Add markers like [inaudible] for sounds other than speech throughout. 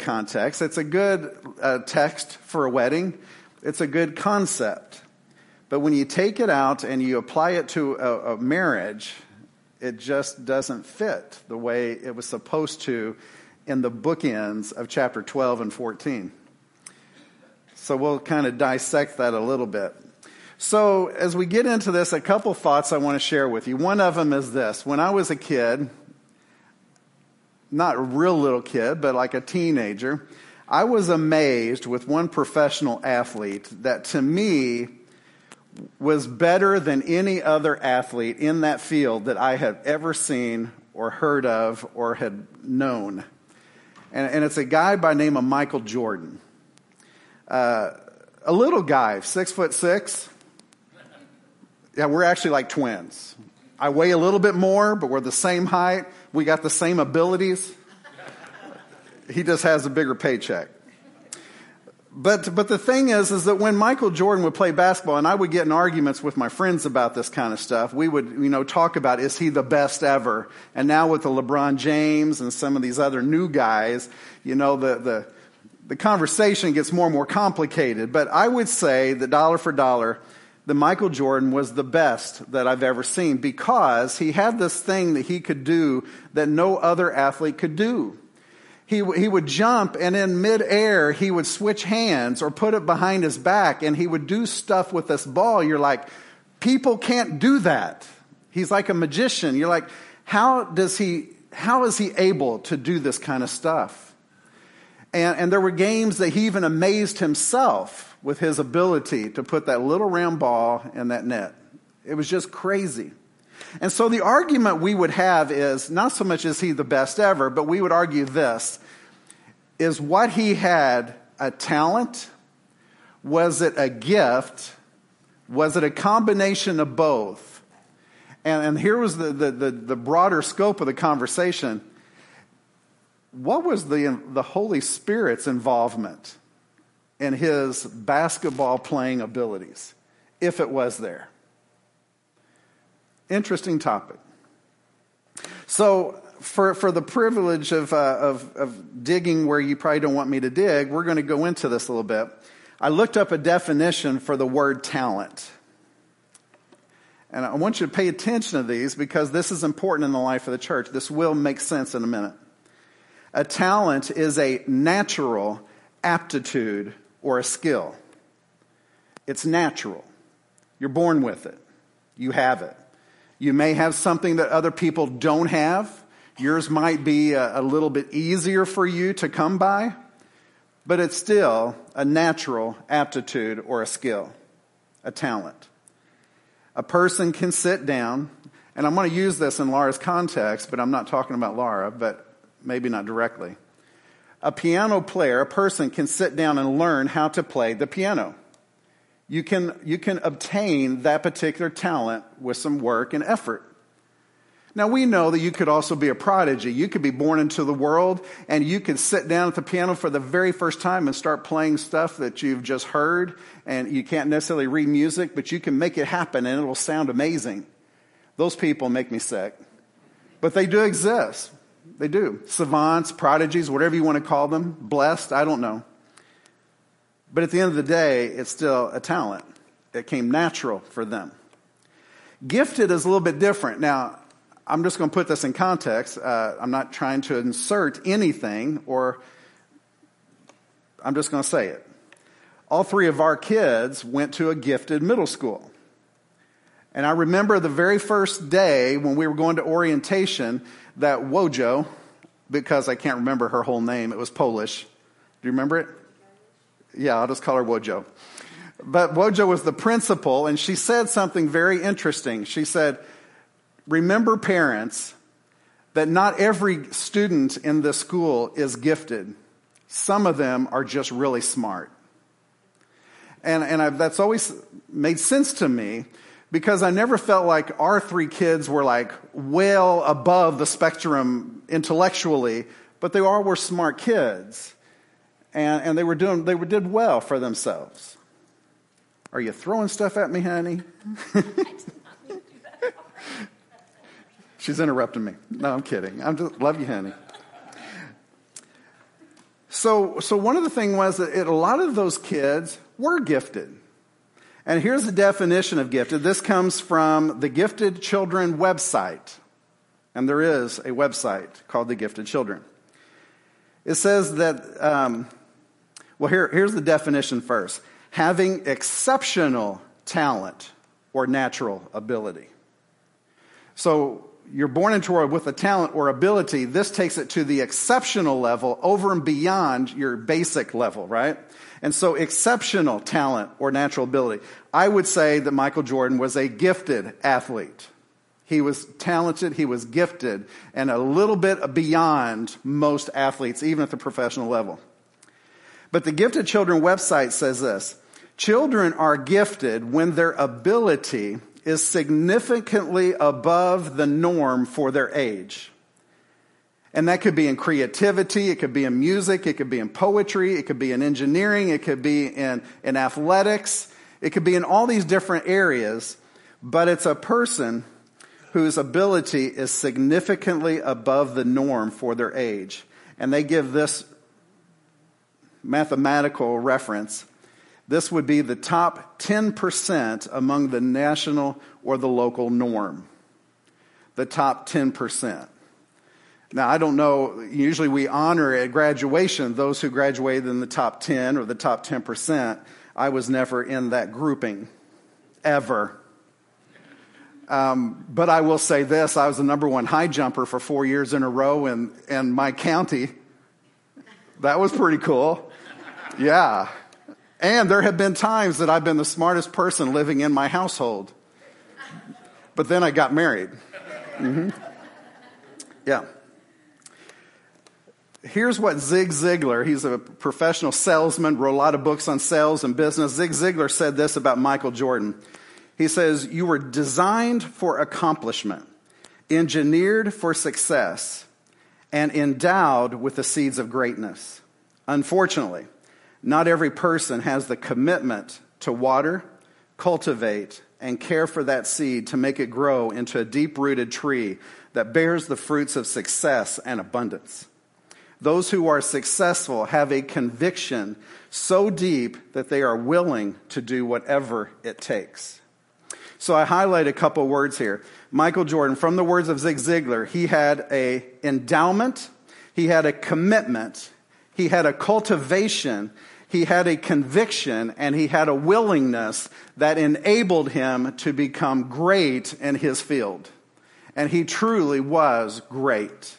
context. It's a good uh, text for a wedding. It's a good concept. But when you take it out and you apply it to a, a marriage, it just doesn't fit the way it was supposed to in the bookends of chapter 12 and 14. So we'll kind of dissect that a little bit. So as we get into this, a couple thoughts I want to share with you. One of them is this. When I was a kid, not a real little kid, but like a teenager, I was amazed with one professional athlete that to me was better than any other athlete in that field that I had ever seen or heard of or had known. And, and it's a guy by name of Michael Jordan. Uh, a little guy, six foot six. Yeah, we're actually like twins. I weigh a little bit more, but we're the same height. We got the same abilities. He just has a bigger paycheck. But, but the thing is, is that when Michael Jordan would play basketball, and I would get in arguments with my friends about this kind of stuff, we would, you know, talk about, is he the best ever? And now with the LeBron James and some of these other new guys, you know, the, the, the conversation gets more and more complicated. But I would say that dollar for dollar, that Michael Jordan was the best that I've ever seen because he had this thing that he could do that no other athlete could do. He, he would jump and in midair, he would switch hands or put it behind his back and he would do stuff with this ball. You're like, people can't do that. He's like a magician. You're like, how does he, how is he able to do this kind of stuff? And, and there were games that he even amazed himself with his ability to put that little round ball in that net. It was just crazy. And so the argument we would have is not so much is he the best ever, but we would argue this is what he had a talent? Was it a gift? Was it a combination of both? And, and here was the, the, the, the broader scope of the conversation. What was the, the Holy Spirit's involvement in his basketball playing abilities, if it was there? Interesting topic. So, for, for the privilege of, uh, of, of digging where you probably don't want me to dig, we're going to go into this a little bit. I looked up a definition for the word talent. And I want you to pay attention to these because this is important in the life of the church. This will make sense in a minute. A talent is a natural aptitude or a skill. It's natural. You're born with it. You have it. You may have something that other people don't have. Yours might be a, a, little bit easier for you to come by, but it's still a natural aptitude or a skill, a talent. A person can sit down, and I'm going to use this in Laura's context, but I'm not talking about Laura, but maybe not directly. A piano player, a person can sit down and learn how to play the piano you can, you can obtain that particular talent with some work and effort. Now, we know that you could also be a prodigy. You could be born into the world and you could sit down at the piano for the very first time and start playing stuff that you've just heard. And you can't necessarily read music, but you can make it happen and it'll sound amazing. Those people make me sick. But they do exist. They do. Savants, prodigies, whatever you want to call them, blessed, I don't know. But at the end of the day, it's still a talent. It came natural for them. Gifted is a little bit different. Now, I'm just going to put this in context. Uh, I'm not trying to insert anything, or I'm just going to say it. All three of our kids went to a gifted middle school. And I remember the very first day when we were going to orientation that Wojo, because I can't remember her whole name, it was Polish. Do you remember it? Yeah, I'll just call her Wojo. But Wojo was the principal, and she said something very interesting. She said, Remember, parents, that not every student in this school is gifted. Some of them are just really smart. And, and I've, that's always made sense to me because I never felt like our three kids were like well above the spectrum intellectually, but they all were smart kids and, and they were doing they were, did well for themselves. Are you throwing stuff at me, honey? [laughs] She's interrupting me. No, I'm kidding. I just love you, honey. So, so one of the things was that it, a lot of those kids were gifted. And here's the definition of gifted. This comes from the Gifted Children website. And there is a website called the Gifted Children. It says that, um, well, here, here's the definition first having exceptional talent or natural ability. So you're born into world with a talent or ability. This takes it to the exceptional level over and beyond your basic level, right? And so exceptional talent or natural ability. I would say that Michael Jordan was a gifted athlete. He was talented, he was gifted, and a little bit beyond most athletes, even at the professional level. But the Gifted Children website says this Children are gifted when their ability is significantly above the norm for their age. And that could be in creativity, it could be in music, it could be in poetry, it could be in engineering, it could be in, in athletics, it could be in all these different areas, but it's a person whose ability is significantly above the norm for their age. And they give this mathematical reference this would be the top 10% among the national or the local norm. The top 10%. Now, I don't know, usually we honor at graduation those who graduated in the top 10 or the top 10%. I was never in that grouping, ever. Um, but I will say this I was the number one high jumper for four years in a row in, in my county. That was pretty cool. Yeah. And there have been times that I've been the smartest person living in my household. But then I got married. Mm-hmm. Yeah. Here's what Zig Ziglar, he's a professional salesman, wrote a lot of books on sales and business. Zig Ziglar said this about Michael Jordan. He says, You were designed for accomplishment, engineered for success, and endowed with the seeds of greatness. Unfortunately, not every person has the commitment to water, cultivate, and care for that seed to make it grow into a deep rooted tree that bears the fruits of success and abundance. Those who are successful have a conviction so deep that they are willing to do whatever it takes. So I highlight a couple words here. Michael Jordan, from the words of Zig Ziglar, he had a endowment, he had a commitment, he had a cultivation, he had a conviction and he had a willingness that enabled him to become great in his field. And he truly was great.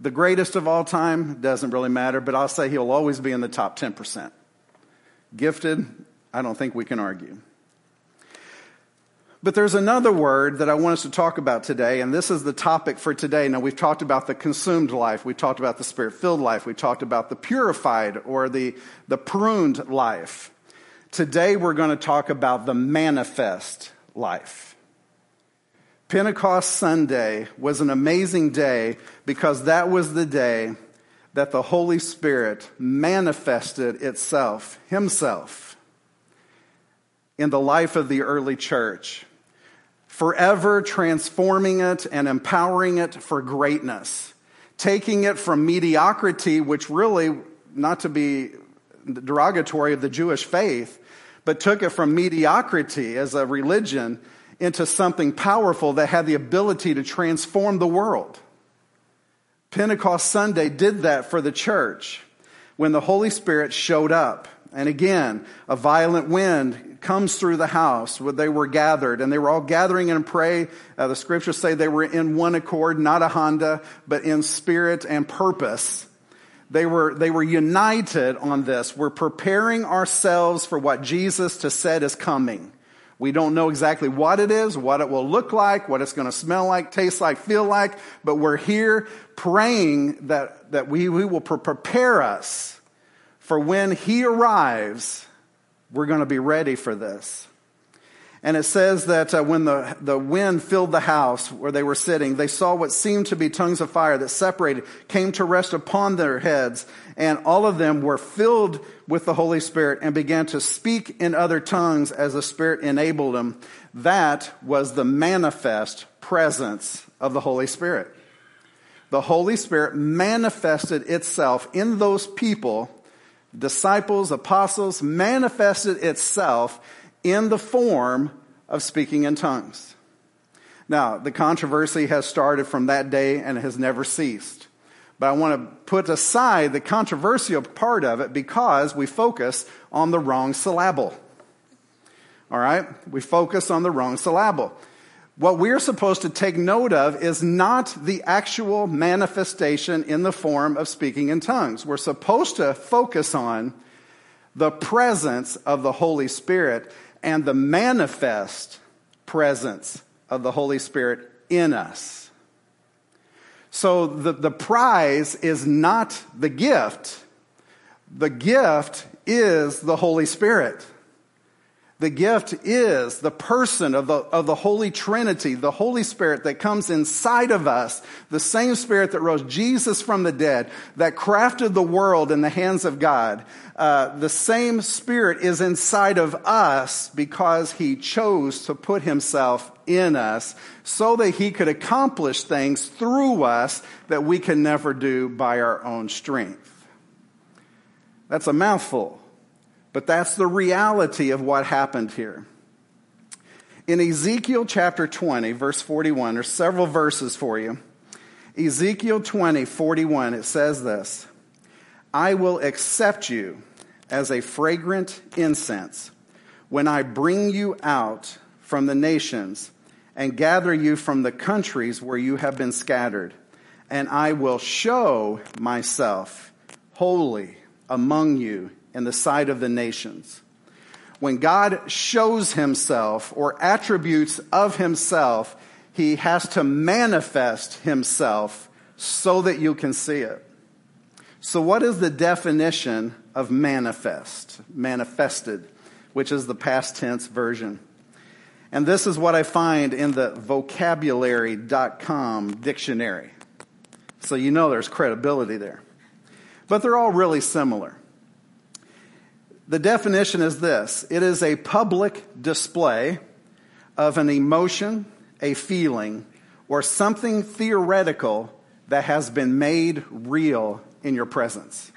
The greatest of all time doesn't really matter, but I'll say he'll always be in the top 10%. Gifted, I don't think we can argue. But there's another word that I want us to talk about today, and this is the topic for today. Now, we've talked about the consumed life, we've talked about the spirit filled life, we talked about the purified or the, the pruned life. Today, we're going to talk about the manifest life. Pentecost Sunday was an amazing day because that was the day that the Holy Spirit manifested itself, Himself, in the life of the early church forever transforming it and empowering it for greatness, taking it from mediocrity, which really, not to be derogatory of the Jewish faith, but took it from mediocrity as a religion into something powerful that had the ability to transform the world. Pentecost Sunday did that for the church when the Holy Spirit showed up. And again, a violent wind comes through the house where they were gathered and they were all gathering and pray. Uh, the scriptures say they were in one accord, not a Honda, but in spirit and purpose. They were, they were united on this. We're preparing ourselves for what Jesus to said is coming. We don't know exactly what it is, what it will look like, what it's going to smell like, taste like, feel like, but we're here praying that, that we, we will prepare us for when He arrives we're going to be ready for this. And it says that uh, when the, the wind filled the house where they were sitting, they saw what seemed to be tongues of fire that separated, came to rest upon their heads, and all of them were filled with the Holy Spirit and began to speak in other tongues as the Spirit enabled them. That was the manifest presence of the Holy Spirit. the Holy Spirit manifested itself in those people, disciples, apostles, manifested itself in the form of speaking in tongues. Now, the controversy has started from that day and has never ceased. But I want to put aside the controversial part of it because we focus on the wrong syllable. All right? We focus on the wrong syllable. What we're supposed to take note of is not the actual manifestation in the form of speaking in tongues. We're supposed to focus on the presence of the Holy Spirit and the manifest presence of the Holy Spirit in us. So the, the prize is not the gift. The gift is the Holy Spirit. The gift is the person of the, of the Holy Trinity, the Holy Spirit that comes inside of us, the same Spirit that rose Jesus from the dead, that crafted the world in the hands of God. Uh, the same Spirit is inside of us because He chose to put Himself in us so that He could accomplish things through us that we can never do by our own strength. That's a mouthful. But that's the reality of what happened here. In Ezekiel chapter 20, verse 41, there's several verses for you. Ezekiel 20, 41, it says this I will accept you as a fragrant incense when I bring you out from the nations and gather you from the countries where you have been scattered, and I will show myself holy among you in the sight of the nations. When God shows himself or attributes of himself, he has to manifest himself so that you can see it. So, what is the definition of manifest? Manifested, which is the past tense version. And this is what I find in the vocabulary.com dictionary. So, you know there's credibility there. But they're all really similar. The definition is this it is a public display of an emotion, a feeling, or something theoretical that has been made real in your presence.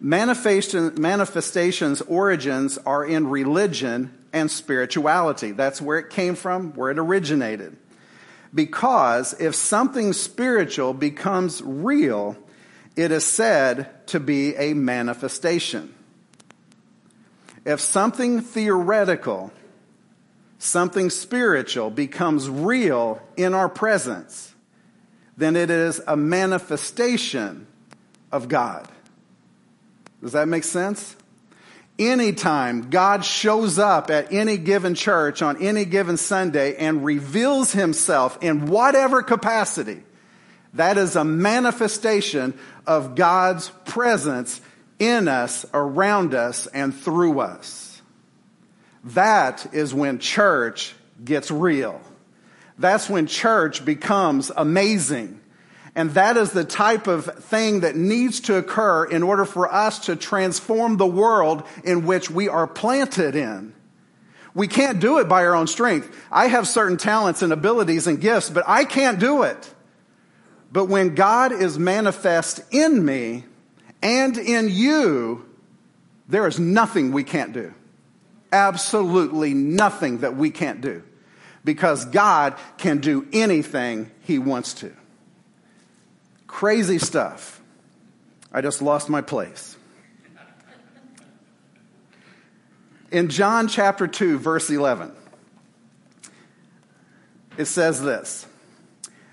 Manifestation, manifestations' origins are in religion and spirituality. That's where it came from, where it originated. Because if something spiritual becomes real, it is said to be a manifestation. If something theoretical, something spiritual becomes real in our presence, then it is a manifestation of God. Does that make sense? Anytime God shows up at any given church on any given Sunday and reveals himself in whatever capacity, that is a manifestation of God's presence in us, around us, and through us. That is when church gets real. That's when church becomes amazing. And that is the type of thing that needs to occur in order for us to transform the world in which we are planted in. We can't do it by our own strength. I have certain talents and abilities and gifts, but I can't do it. But when God is manifest in me, and in you, there is nothing we can't do. Absolutely nothing that we can't do. Because God can do anything He wants to. Crazy stuff. I just lost my place. In John chapter 2, verse 11, it says this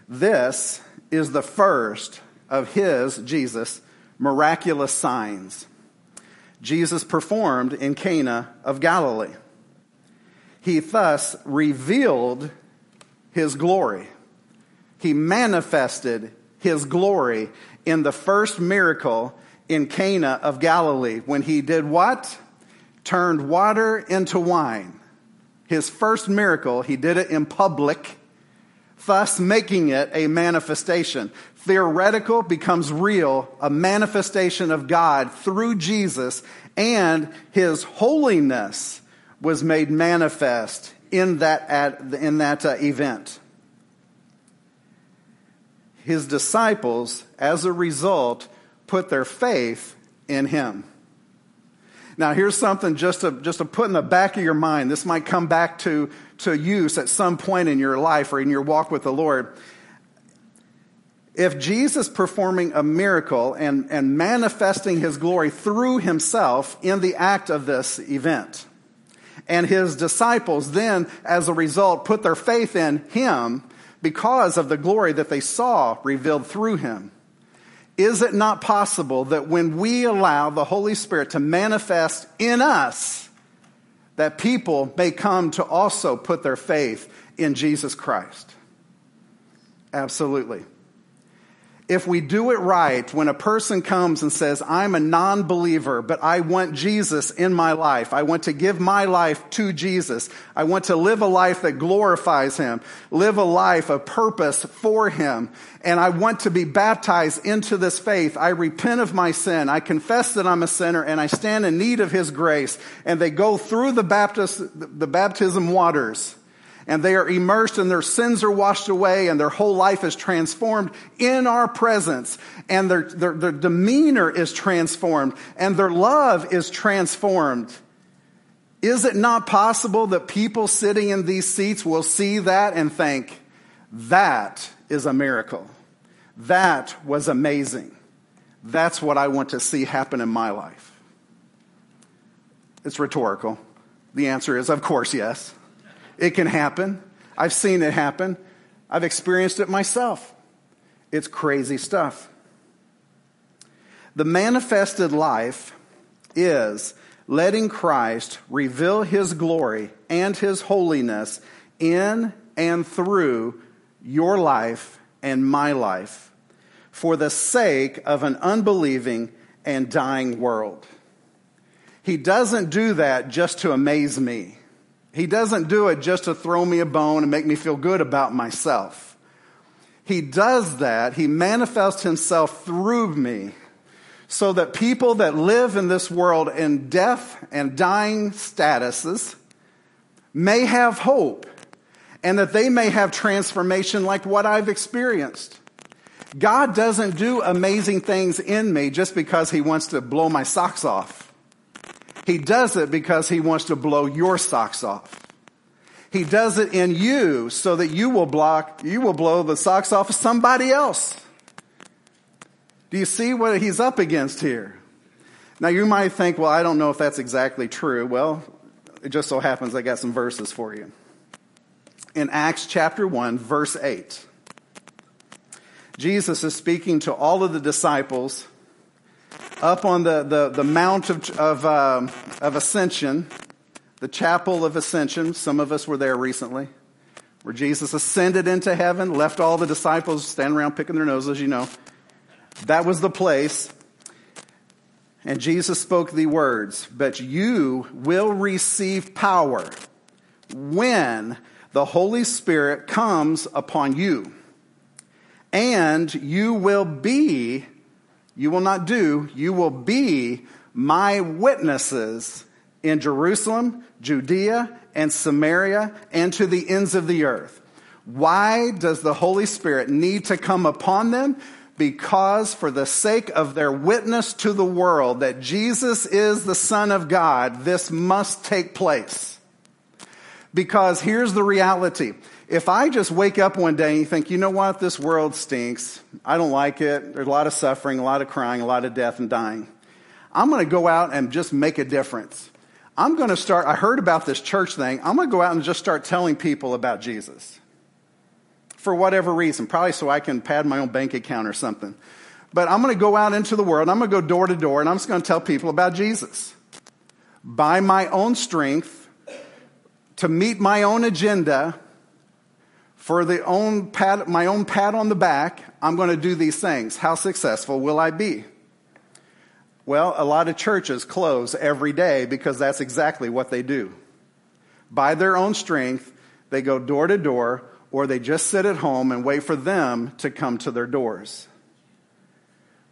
This is the first of His, Jesus, miraculous signs Jesus performed in Cana of Galilee. He thus revealed his glory. He manifested his glory in the first miracle in Cana of Galilee when he did what? Turned water into wine. His first miracle, he did it in public, thus making it a manifestation theoretical becomes real, a manifestation of God through Jesus, and his holiness was made manifest in that, in that uh, event. his disciples, as a result, put their faith in him. Now, here's something just to, just to put in the back of your mind. This might come back to, to use at some point in your life or in your walk with the Lord. If Jesus performing a miracle and, and manifesting his glory through himself in the act of this event, and his disciples then, as a result, put their faith in him because of the glory that they saw revealed through him, is it not possible that when we allow the Holy Spirit to manifest in us, that people may come to also put their faith in Jesus Christ? Absolutely if we do it right, when a person comes and says, I'm a non believer, but I want Jesus in my life, I want to give my life to Jesus, I want to live a life that glorifies Him, live a life of purpose for Him, and I want to be baptized into this faith, I repent of my sin, I confess that I'm a sinner, and I stand in need of His grace, and they go through the, baptist, the baptism waters and they are immersed and their sins are washed away and their whole life is transformed in our presence and their, their, their, demeanor is transformed and their love is transformed. Is it not possible that people sitting in these seats will see that and think, that is a miracle. That was amazing. That's what I want to see happen in my life. It's rhetorical. The answer is, of course, yes. It can happen. I've seen it happen. I've experienced it myself. It's crazy stuff. The manifested life is letting Christ reveal his glory and his holiness in and through your life and my life for the sake of an unbelieving and dying world. He doesn't do that just to amaze me. He doesn't do it just to throw me a bone and make me feel good about myself. He does that. He manifests himself through me so that people that live in this world in death and dying statuses may have hope and that they may have transformation like what I've experienced. God doesn't do amazing things in me just because he wants to blow my socks off. He does it because he wants to blow your socks off. He does it in you so that you will block, you will blow the socks off of somebody else. Do you see what he's up against here? Now you might think, well, I don't know if that's exactly true. Well, it just so happens I got some verses for you. In Acts chapter 1, verse 8, Jesus is speaking to all of the disciples up on the, the, the Mount of, of, uh, of Ascension, the Chapel of Ascension. Some of us were there recently, where Jesus ascended into heaven, left all the disciples standing around picking their noses, you know. That was the place. And Jesus spoke the words, but you will receive power when the Holy Spirit comes upon you. And you will be you will not do, you will be my witnesses in Jerusalem, Judea, and Samaria, and to the ends of the earth. Why does the Holy Spirit need to come upon them? Because for the sake of their witness to the world that Jesus is the Son of God, this must take place. Because here's the reality. If I just wake up one day and think, you know what, this world stinks. I don't like it. There's a lot of suffering, a lot of crying, a lot of death and dying. I'm going to go out and just make a difference. I'm going to start, I heard about this church thing. I'm going to go out and just start telling people about Jesus. For whatever reason, probably so I can pad my own bank account or something. But I'm going to go out into the world. I'm going to go door to door and I'm just going to tell people about Jesus. By my own strength, to meet my own agenda, for the own pat, my own pat on the back, I'm going to do these things. How successful will I be? Well, a lot of churches close every day because that's exactly what they do. By their own strength, they go door to door or they just sit at home and wait for them to come to their doors.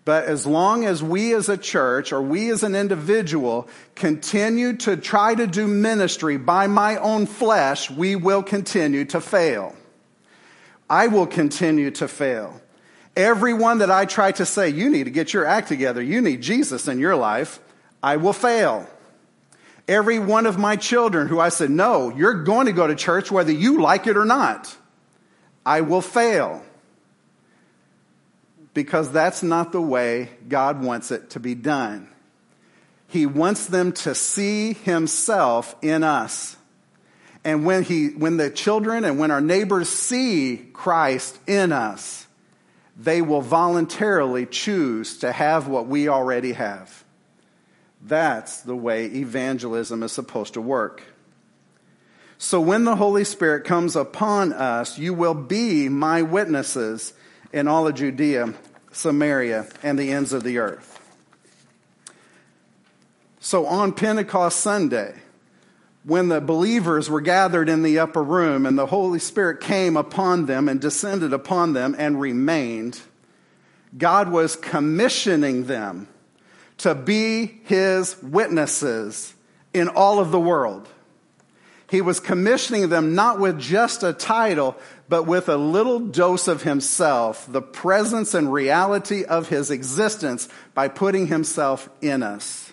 But as long as we as a church or we as an individual continue to try to do ministry by my own flesh, we will continue to fail. I will continue to fail. Everyone that I try to say, you need to get your act together, you need Jesus in your life, I will fail. Every one of my children who I said, no, you're going to go to church whether you like it or not, I will fail. Because that's not the way God wants it to be done. He wants them to see Himself in us. And when, he, when the children and when our neighbors see Christ in us, they will voluntarily choose to have what we already have. That's the way evangelism is supposed to work. So when the Holy Spirit comes upon us, you will be my witnesses in all of Judea, Samaria, and the ends of the earth. So on Pentecost Sunday, when the believers were gathered in the upper room and the Holy Spirit came upon them and descended upon them and remained, God was commissioning them to be his witnesses in all of the world. He was commissioning them not with just a title, but with a little dose of himself, the presence and reality of his existence by putting himself in us.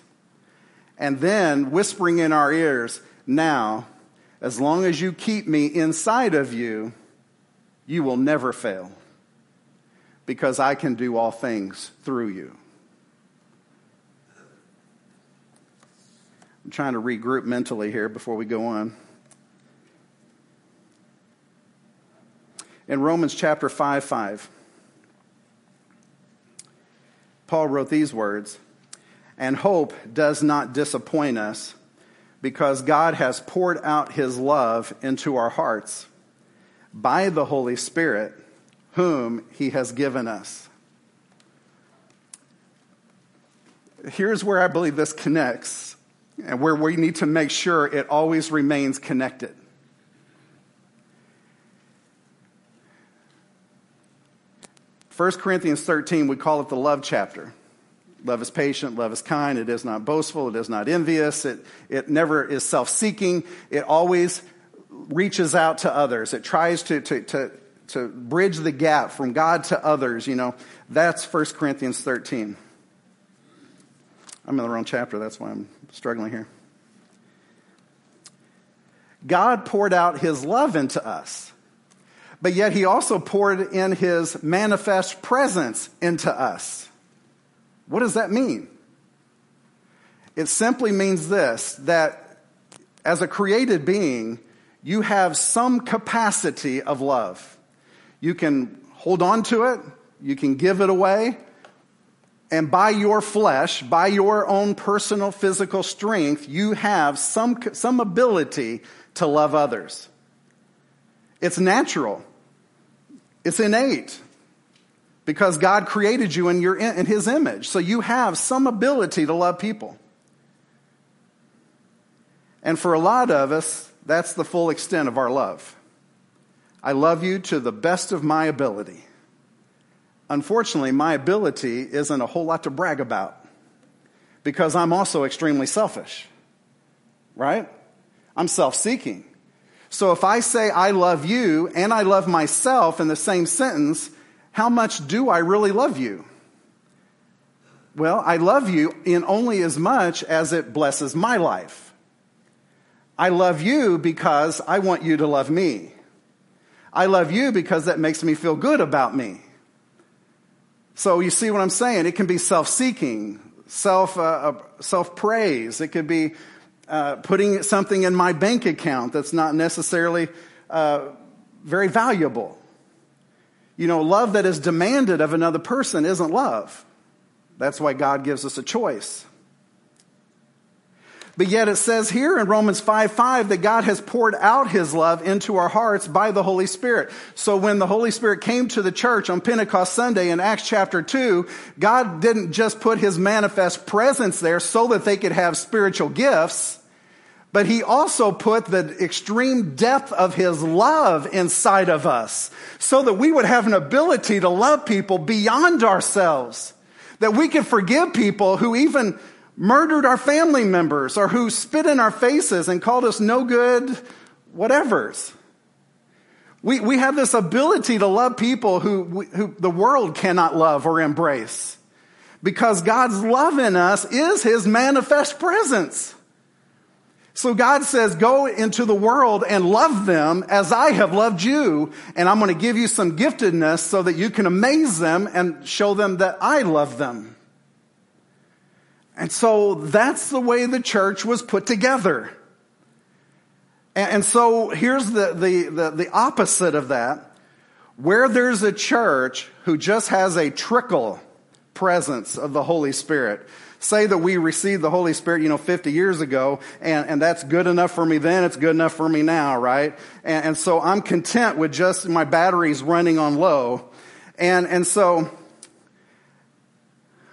And then whispering in our ears, now, as long as you keep me inside of you, you will never fail because I can do all things through you. I'm trying to regroup mentally here before we go on. In Romans chapter 5 5, Paul wrote these words And hope does not disappoint us because God has poured out his love into our hearts by the Holy Spirit, whom he has given us. Here's where I believe this connects and where we need to make sure it always remains connected. First Corinthians 13, we call it the love chapter. Love is patient, love is kind, it is not boastful, it is not envious, it, it never is self seeking, it always reaches out to others, it tries to, to, to, to bridge the gap from God to others, you know. That's 1 Corinthians 13. I'm in the wrong chapter, that's why I'm struggling here. God poured out his love into us, but yet he also poured in his manifest presence into us. What does that mean? It simply means this that as a created being, you have some capacity of love. You can hold on to it, you can give it away, and by your flesh, by your own personal physical strength, you have some, some ability to love others. It's natural. It's innate because God created you in, your, in His image. So you have some ability to love people. And for a lot of us, that's the full extent of our love. I love you to the best of my ability. Unfortunately, my ability isn't a whole lot to brag about because I'm also extremely selfish, right? I'm self seeking. So if I say I love you and I love myself in the same sentence, how much do I really love you? Well, I love you in only as much as it blesses my life. I love you because I want you to love me. I love you because that makes me feel good about me. So you see what I'm saying? It can be self-seeking, self, uh, uh, self-praise. It could be uh, putting something in my bank account that's not necessarily uh, very valuable. You know, love that is demanded of another person isn't love. That's why God gives us a choice. But yet it says here in Romans 5 5 that God has poured out his love into our hearts by the Holy Spirit. So when the Holy Spirit came to the church on Pentecost Sunday in Acts chapter 2, God didn't just put his manifest presence there so that they could have spiritual gifts. But he also put the extreme depth of his love inside of us so that we would have an ability to love people beyond ourselves. That we can forgive people who even murdered our family members or who spit in our faces and called us no good whatevers. We, we have this ability to love people who, who the world cannot love or embrace. Because God's love in us is His manifest presence. So God says, go into the world and love them as I have loved you. And I'm going to give you some giftedness so that you can amaze them and show them that I love them. And so that's the way the church was put together. And, so here's the, the, the, the opposite of that. Where there's a church who just has a trickle presence of the Holy Spirit, say that we received the Holy Spirit, you know, 50 years ago, and, and that's good enough for me then, it's good enough for me now, right? And, and so I'm content with just my batteries running on low. And, and so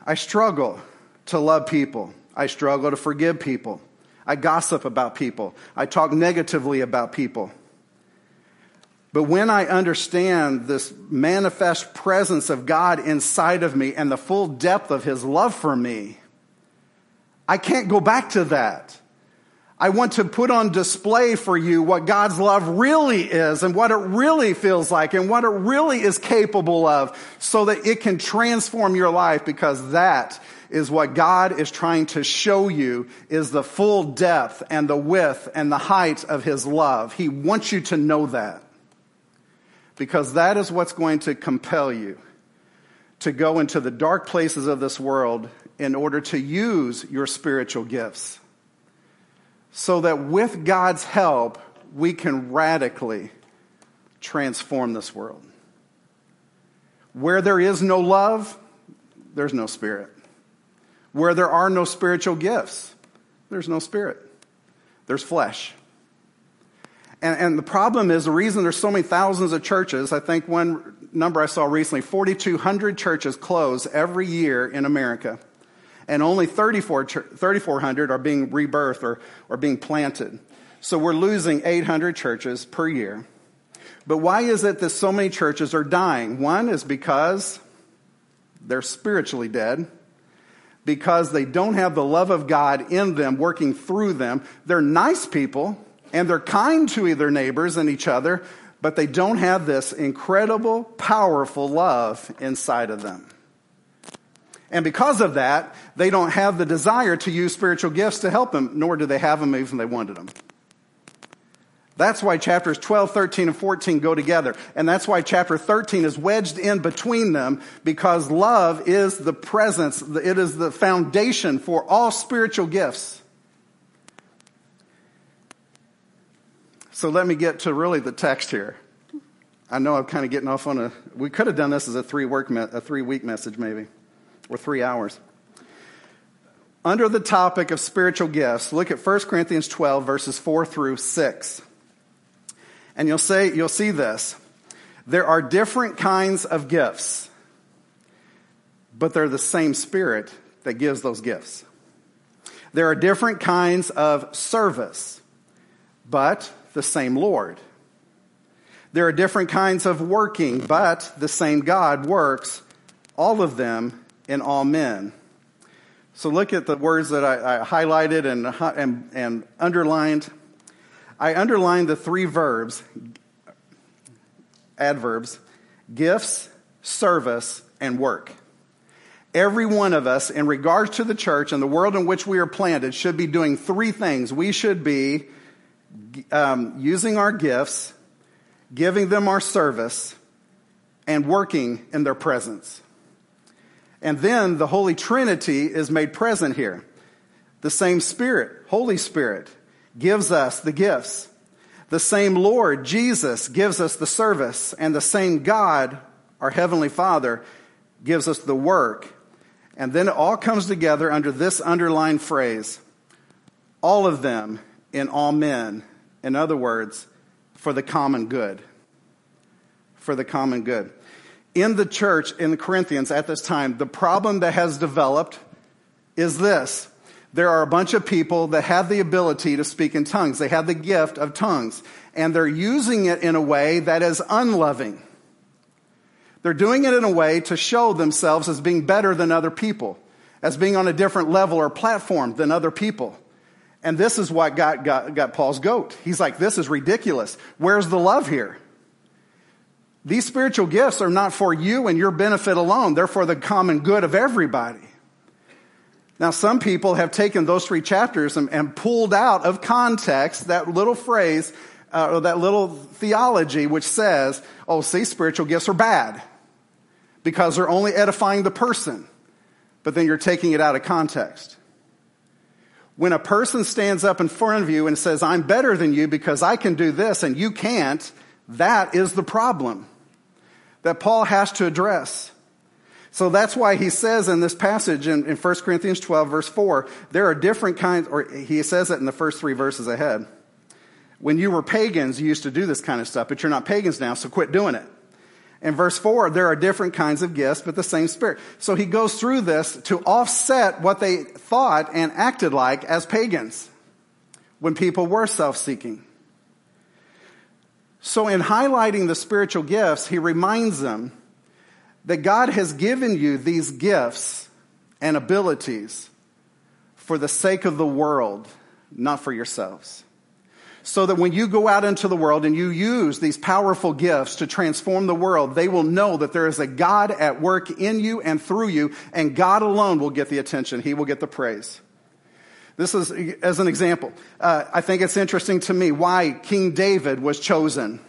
I struggle to love people. I struggle to forgive people. I gossip about people. I talk negatively about people. But when I understand this manifest presence of God inside of me and the full depth of His love for me, I can't go back to that. I want to put on display for you what God's love really is and what it really feels like and what it really is capable of so that it can transform your life because that is what God is trying to show you is the full depth and the width and the height of His love. He wants you to know that because that is what's going to compel you to go into the dark places of this world in order to use your spiritual gifts. So that with God's help, we can radically transform this world. Where there is no love, there's no spirit. Where there are no spiritual gifts, there's no spirit. There's flesh. And, and, the problem is the reason there's so many thousands of churches, I think one number I saw recently, 4,200 churches close every year in America and only 3,400 are being rebirthed or, or being planted. So we're losing 800 churches per year. But why is it that so many churches are dying? One is because they're spiritually dead, because they don't have the love of God in them, working through them. They're nice people, and they're kind to their neighbors and each other, but they don't have this incredible, powerful love inside of them. And because of that, they don't have the desire to use spiritual gifts to help them, nor do they have them even they wanted them. That's why chapters 12, 13, and 14 go together. And that's why chapter 13 is wedged in between them because love is the presence, it is the foundation for all spiritual gifts. So let me get to really the text here. I know I'm kind of getting off on a, we could have done this as a three, work, a three week message maybe or three hours. Under the topic of spiritual gifts, look at 1 Corinthians 12, verses 4 through 6. And you'll, say, you'll see this. There are different kinds of gifts, but they're the same Spirit that gives those gifts. There are different kinds of service, but the same Lord. There are different kinds of working, but the same God works all of them in all men. So look at the words that I, I highlighted and, and, and underlined. I underlined the three verbs, adverbs, gifts, service, and work. Every one of us, in regards to the church and the world in which we are planted, should be doing three things. We should be um, using our gifts, giving them our service, and working in their presence. And then the Holy Trinity is made present here. The same Spirit, Holy Spirit, gives us the gifts. The same Lord, Jesus, gives us the service. And the same God, our Heavenly Father, gives us the work. And then it all comes together under this underlined phrase all of them in all men. In other words, for the common good. For the common good in the church in the Corinthians at this time, the problem that has developed is this. There are a bunch of people that have the ability to speak in tongues. They have the gift of tongues, and they're using it in a way that is unloving. They're doing it in a way to show themselves as being better than other people, as being on a different level or platform than other people. And this is what got, got, got Paul's goat. He's like, this is ridiculous. Where's the love here? These spiritual gifts are not for you and your benefit alone. They're for the common good of everybody. Now, some people have taken those three chapters and, and pulled out of context that little phrase, uh, or that little theology which says, oh, see, spiritual gifts are bad because they're only edifying the person. But then you're taking it out of context. When a person stands up in front of you and says, I'm better than you because I can do this and you can't, that is the problem that Paul has to address. So that's why he says in this passage in, in 1 Corinthians 12, verse 4, there are different kinds, or he says it in the first three verses ahead. When you were pagans, you used to do this kind of stuff, but you're not pagans now, so quit doing it. In verse 4, there are different kinds of gifts, but the same Spirit. So he goes through this to offset what they thought and acted like as pagans when people were self seeking. So, in highlighting the spiritual gifts, he reminds them that God has given you these gifts and abilities for the sake of the world, not for yourselves. So that when you go out into the world and you use these powerful gifts to transform the world, they will know that there is a God at work in you and through you, and God alone will get the attention. He will get the praise. This is, as an example, uh, I think it's interesting to me why King David was chosen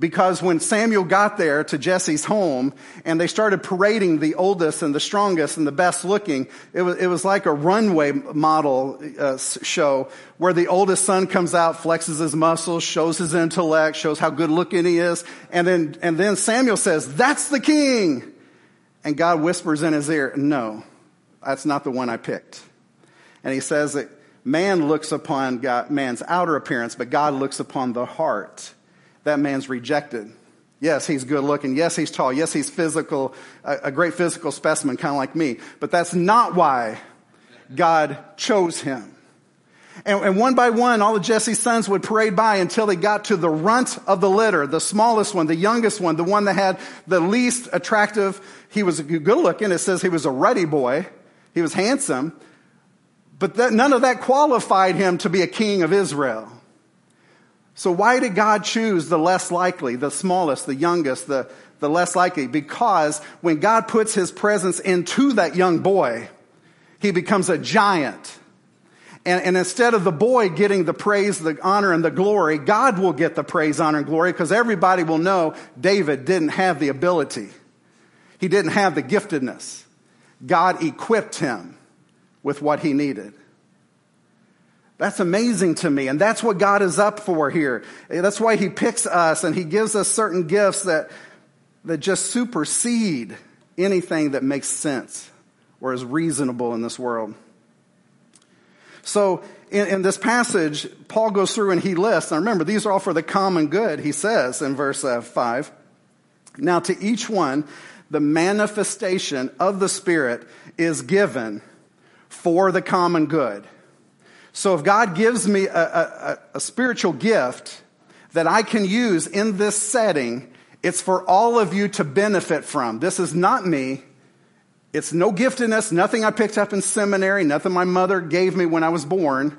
because when Samuel got there to Jesse's home and they started parading the oldest and the strongest and the best looking, it was, it was like a runway model uh, show where the oldest son comes out, flexes his muscles, shows his intellect, shows how good looking he is. And then, and then Samuel says, that's the king. And God whispers in his ear, no, that's not the one I picked. And he says that man looks upon God, man's outer appearance, but God looks upon the heart that man's rejected. Yes, he's good looking. Yes, he's tall. Yes, he's physical, a, great physical specimen, kind of like me. But that's not why God chose him. And, and, one by one, all of Jesse's sons would parade by until they got to the runt of the litter, the smallest one, the youngest one, the one that had the least attractive. He was good looking. It says he was a ruddy boy. He was handsome. But that, none of that qualified him to be a king of Israel. So why did God choose the less likely, the smallest, the youngest, the, the less likely? Because when God puts his presence into that young boy, he becomes a giant. And, and, instead of the boy getting the praise, the honor, and the glory, God will get the praise, honor, and glory because everybody will know David didn't have the ability. He didn't have the giftedness. God equipped him with what he needed. That's amazing to me. And that's what God is up for here. That's why he picks us and he gives us certain gifts that, that just supersede anything that makes sense or is reasonable in this world. So in, in, this passage, Paul goes through and he lists, and remember, these are all for the common good, he says in verse uh, 5. Now to each one, the manifestation of the Spirit is given for the common good. So if God gives me a, a, a, spiritual gift that I can use in this setting, it's for all of you to benefit from. This is not me. It's no giftedness, nothing I picked up in seminary, nothing my mother gave me when I was born.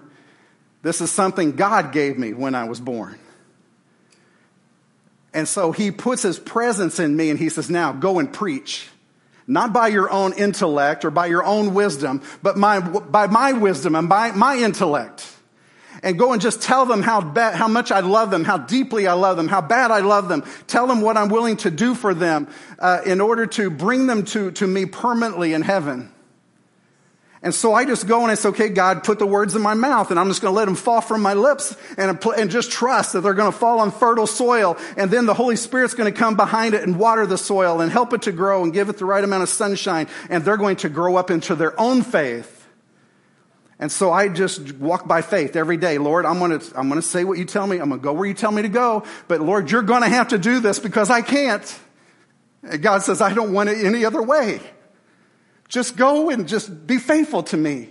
This is something God gave me when I was born. And so he puts his presence in me and he says, now go and preach not by your own intellect or by your own wisdom, but my, by my wisdom and by my intellect. And go and just tell them how bad, how much I love them, how deeply I love them, how bad I love them. Tell them what I'm willing to do for them uh, in order to bring them to, to me permanently in heaven. And so I just go and I say, okay, God, put the words in my mouth and I'm just going to let them fall from my lips and, and just trust that they're going to fall on fertile soil. And then the Holy Spirit's going to come behind it and water the soil and help it to grow and give it the right amount of sunshine. And they're going to grow up into their own faith. And so I just walk by faith every day. Lord, I'm going to, I'm going to say what you tell me. I'm going to go where you tell me to go. But Lord, you're going to have to do this because I can't. And God says, I don't want it any other way. Just go and just be faithful to me.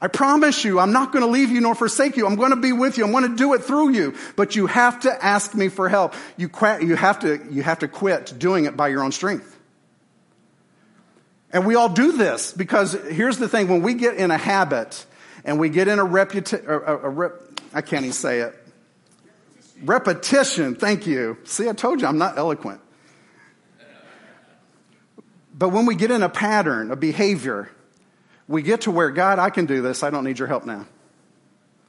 I promise you, I'm not going to leave you nor forsake you. I'm going to be with you. I'm going to do it through you. But you have to ask me for help. You, you, have to, you have to quit doing it by your own strength. And we all do this because here's the thing when we get in a habit and we get in a reputation, I can't even say it. Repetition, thank you. See, I told you I'm not eloquent. But when we get in a pattern, a behavior, we get to where, God, I can do this. I don't need your help now.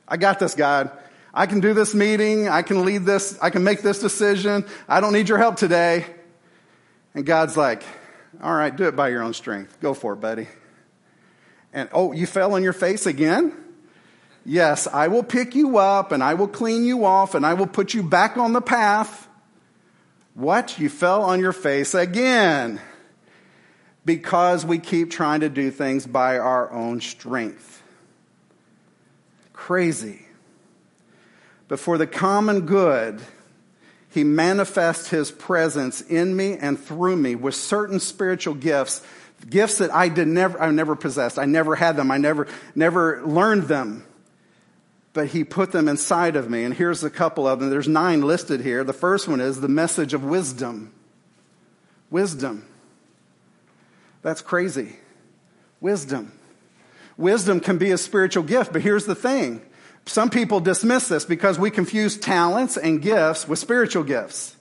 I got this, God. I can do this meeting. I can lead this. I can make this decision. I don't need your help today. And God's like, all right, do it by your own strength. Go for it, buddy. And oh, you fell on your face again? Yes, I will pick you up and I will clean you off and I will put you back on the path. What? You fell on your face again because we keep trying to do things by our own strength. Crazy. But for the common good, he manifests his presence in me and through me with certain spiritual gifts, gifts that I did never, I never possessed. I never had them. I never, never learned them. But he put them inside of me. And here's a couple of them. There's nine listed here. The first one is the message of wisdom. Wisdom. That's crazy. Wisdom. Wisdom can be a spiritual gift, but here's the thing. Some people dismiss this because we confuse talents and gifts with spiritual gifts.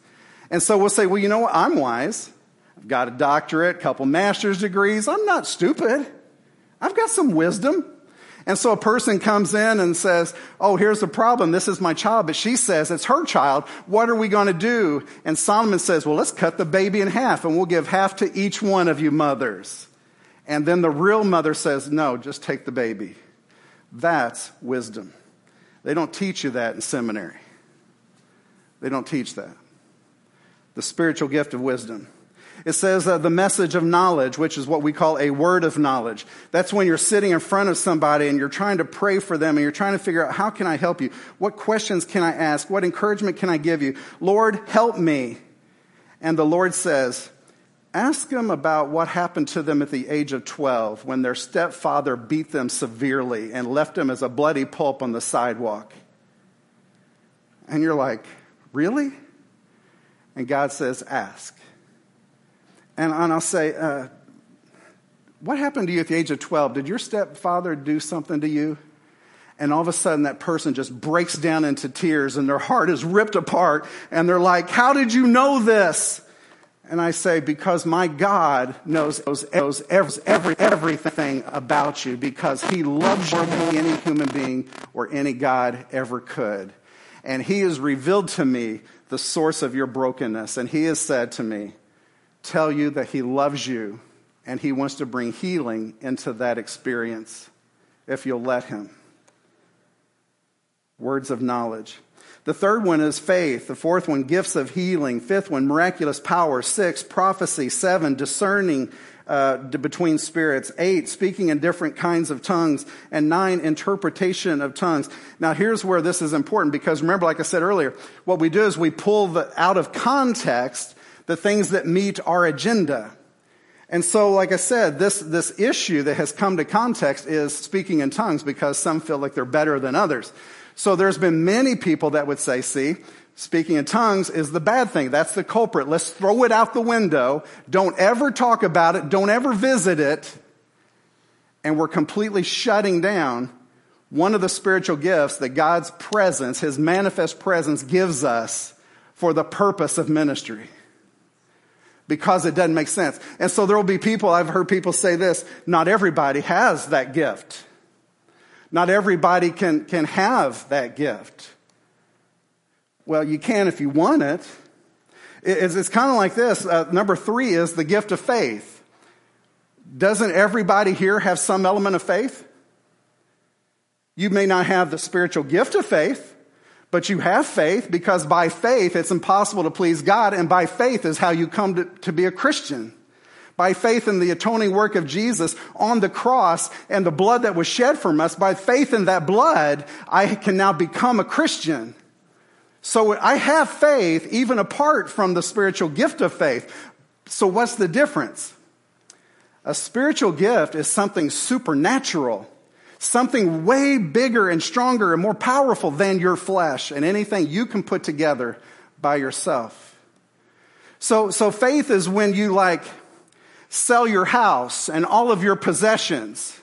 And so we'll say, well, you know what? I'm wise. I've got a doctorate, a couple master's degrees. I'm not stupid. I've got some wisdom. And so a person comes in and says, Oh, here's the problem. This is my child. But she says, It's her child. What are we going to do? And Solomon says, Well, let's cut the baby in half and we'll give half to each one of you mothers. And then the real mother says, No, just take the baby. That's wisdom. They don't teach you that in seminary. They don't teach that. The spiritual gift of wisdom. It says uh, the message of knowledge, which is what we call a word of knowledge. That's when you're sitting in front of somebody and you're trying to pray for them and you're trying to figure out how can I help you? What questions can I ask? What encouragement can I give you? Lord, help me. And the Lord says, ask them about what happened to them at the age of 12 when their stepfather beat them severely and left them as a bloody pulp on the sidewalk. And you're like, really? And God says, ask. And, and I'll say, uh, What happened to you at the age of 12? Did your stepfather do something to you? And all of a sudden, that person just breaks down into tears and their heart is ripped apart. And they're like, How did you know this? And I say, Because my God knows, knows, every, every, everything about you because he loves you more than any human being or any God ever could. And he has revealed to me the source of your brokenness. And he has said to me, tell you that He loves you and He wants to bring healing into that experience if you'll let Him. Words of knowledge. The third one is faith. The fourth one, gifts of healing. Fifth one, miraculous power. Six, prophecy. Seven, discerning uh, between spirits. Eight, speaking in different kinds of tongues. And nine, interpretation of tongues. Now, here's where this is important because remember, like I said earlier, what we do is we pull the, out of context the things that meet our agenda. And so, like I said, this, this issue that has come to context is speaking in tongues because some feel like they're better than others. So there's been many people that would say, see, speaking in tongues is the bad thing. That's the culprit. Let's throw it out the window. Don't ever talk about it. Don't ever visit it. And we're completely shutting down one of the spiritual gifts that God's presence, His manifest presence gives us for the purpose of ministry because it doesn't make sense. And so there will be people, I've heard people say this, not everybody has that gift. Not everybody can, can have that gift. Well, you can if you want it. It's, it's kind of like this. Uh, number three is the gift of faith. Doesn't everybody here have some element of faith? You may not have the spiritual gift of faith, but you have faith because by faith it's impossible to please God, and by faith is how you come to, to be a Christian. By faith in the atoning work of Jesus on the cross and the blood that was shed from us, by faith in that blood, I can now become a Christian. So I have faith even apart from the spiritual gift of faith. So what's the difference? A spiritual gift is something supernatural. Something way bigger and stronger and more powerful than your flesh and anything you can put together by yourself. So, so faith is when you like sell your house and all of your possessions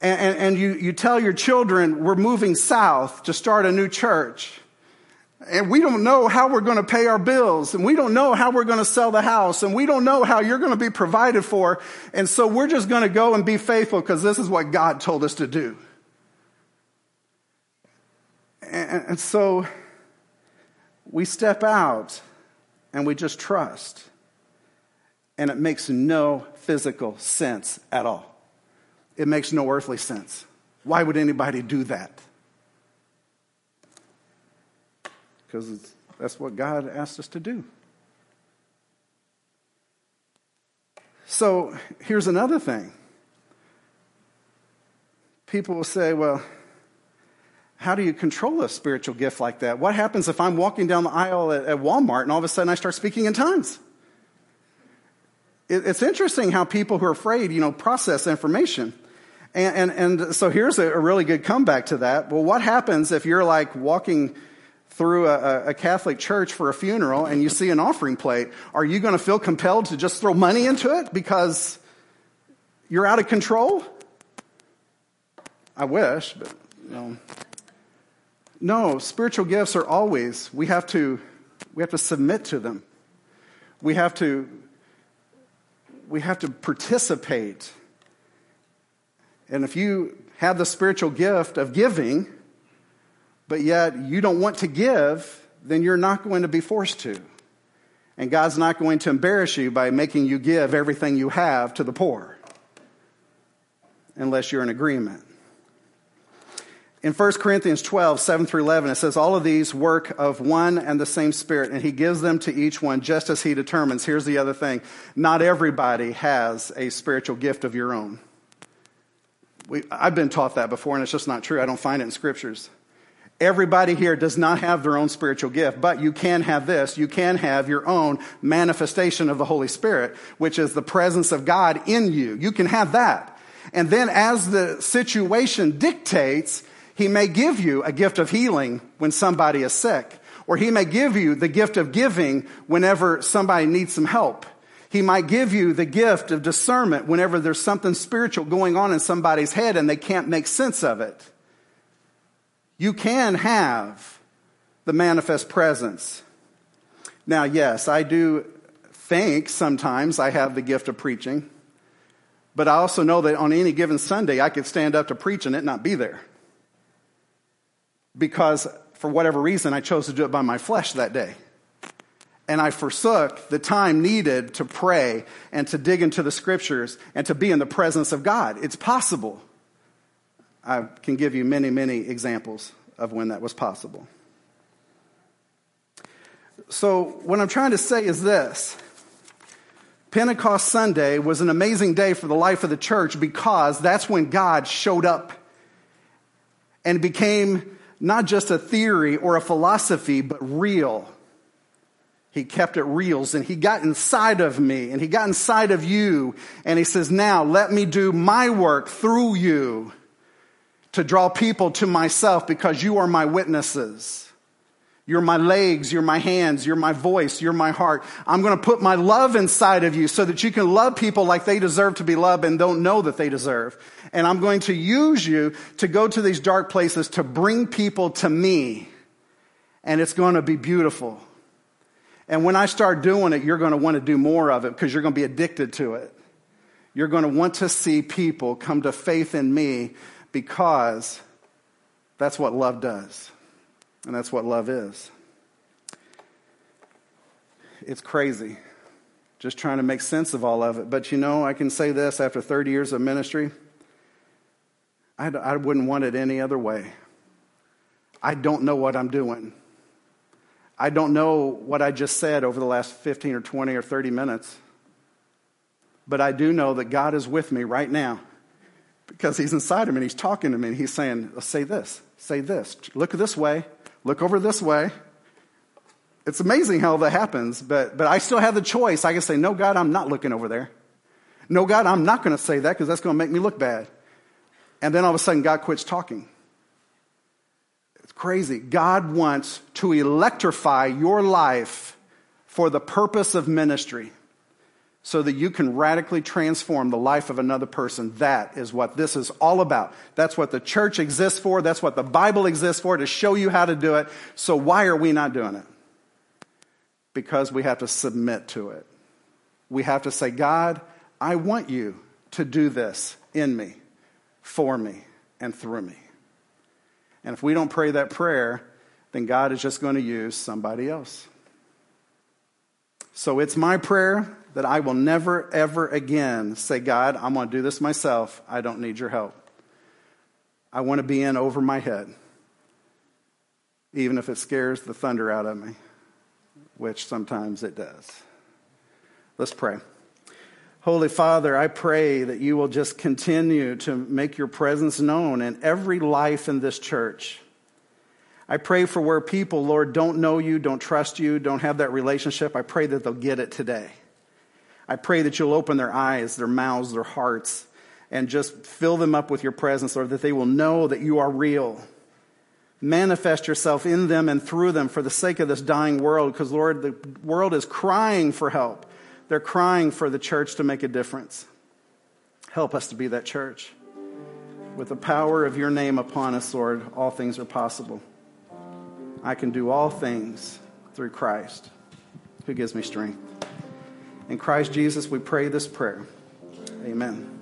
and, and, you, you tell your children we're moving south to start a new church And we don't know how we're going to pay our bills, and we don't know how we're going to sell the house, and we don't know how you're going to be provided for. And so we're just going to go and be faithful because this is what God told us to do. And, so we step out and we just trust. And it makes no physical sense at all. It makes no earthly sense. Why would anybody do that? Because that's what God asked us to do. So here's another thing. People will say, well, how do you control a spiritual gift like that? What happens if I'm walking down the aisle at, at Walmart and all of a sudden I start speaking in tongues? It, it's interesting how people who are afraid, you know, process information. And, and, and so here's a, a, really good comeback to that. Well, what happens if you're like walking through a, a Catholic church for a funeral and you see an offering plate? Are you going to feel compelled to just throw money into it because you're out of control? I wish, but know. No, spiritual gifts are always, we have to, we have to submit to them. We have to, we have to participate. And if you have the spiritual gift of giving, but yet you don't want to give, then you're not going to be forced to. And God's not going to embarrass you by making you give everything you have to the poor unless you're in agreement. In 1 Corinthians 12, 7 through 11, it says, All of these work of one and the same Spirit, and He gives them to each one just as He determines. Here's the other thing not everybody has a spiritual gift of your own. We, I've been taught that before, and it's just not true. I don't find it in scriptures. Everybody here does not have their own spiritual gift, but you can have this. You can have your own manifestation of the Holy Spirit, which is the presence of God in you. You can have that. And then as the situation dictates, he may give you a gift of healing when somebody is sick, or he may give you the gift of giving whenever somebody needs some help. He might give you the gift of discernment whenever there's something spiritual going on in somebody's head and they can't make sense of it. You can have the manifest presence. Now, yes, I do think sometimes I have the gift of preaching, but I also know that on any given Sunday I could stand up to preach and it not be there because for whatever reason I chose to do it by my flesh that day. And I forsook the time needed to pray and to dig into the scriptures and to be in the presence of God. It's possible. I can give you many, many examples of when that was possible. So, what I'm trying to say is this Pentecost Sunday was an amazing day for the life of the church because that's when God showed up and became not just a theory or a philosophy, but real. He kept it real, and he got inside of me and he got inside of you and he says, now let me do my work through you to draw people to myself because you are my witnesses. You're my legs, you're my hands, you're my voice, you're my heart. I'm going to put my love inside of you so that you can love people like they deserve to be loved and don't know that they deserve. And I'm going to use you to go to these dark places to bring people to me. And it's going to be beautiful. And when I start doing it, you're going to want to do more of it because you're going to be addicted to it. You're going to want to see people come to faith in me because that's what love does. And that's what love is. It's crazy just trying to make sense of all of it. But you know, I can say this after 30 years of ministry, I, I wouldn't want it any other way. I don't know what I'm doing. I don't know what I just said over the last 15 or 20 or 30 minutes. But I do know that God is with me right now because He's inside him and He's talking to me and He's saying, Say this, say this, look this way, look over this way. It's amazing how that happens, but, but I still have the choice. I can say, No, God, I'm not looking over there. No, God, I'm not going to say that because that's going to make me look bad. And then all of a sudden, God quits talking. It's crazy. God wants to electrify your life for the purpose of ministry so that you can radically transform the life of another person. That is what this is all about. That's what the church exists for. That's what the Bible exists for, to show you how to do it. So why are we not doing it? Because we have to submit to it. We have to say, God, I want you to do this in me, for me, and through me. And if we don't pray that prayer, then God is just going to use somebody else. So it's my prayer that I will never, ever again say, God, I'm going to do this myself. I don't need your help. I want to be in over my head, even if it scares the thunder out of me, which sometimes it does. Let's pray. Holy Father, I pray that you will just continue to make your presence known in every life in this church. I pray for where people, Lord, don't know you, don't trust you, don't have that relationship. I pray that they'll get it today. I pray that you'll open their eyes, their mouths, their hearts, and just fill them up with your presence, Lord, that they will know that you are real. Manifest yourself in them and through them for the sake of this dying world, because, Lord, the world is crying for help. They're crying for the church to make a difference. Help us to be that church. With the power of your name upon us, Lord, all things are possible. I can do all things through Christ who gives me strength. In Christ Jesus, we pray this prayer. Amen.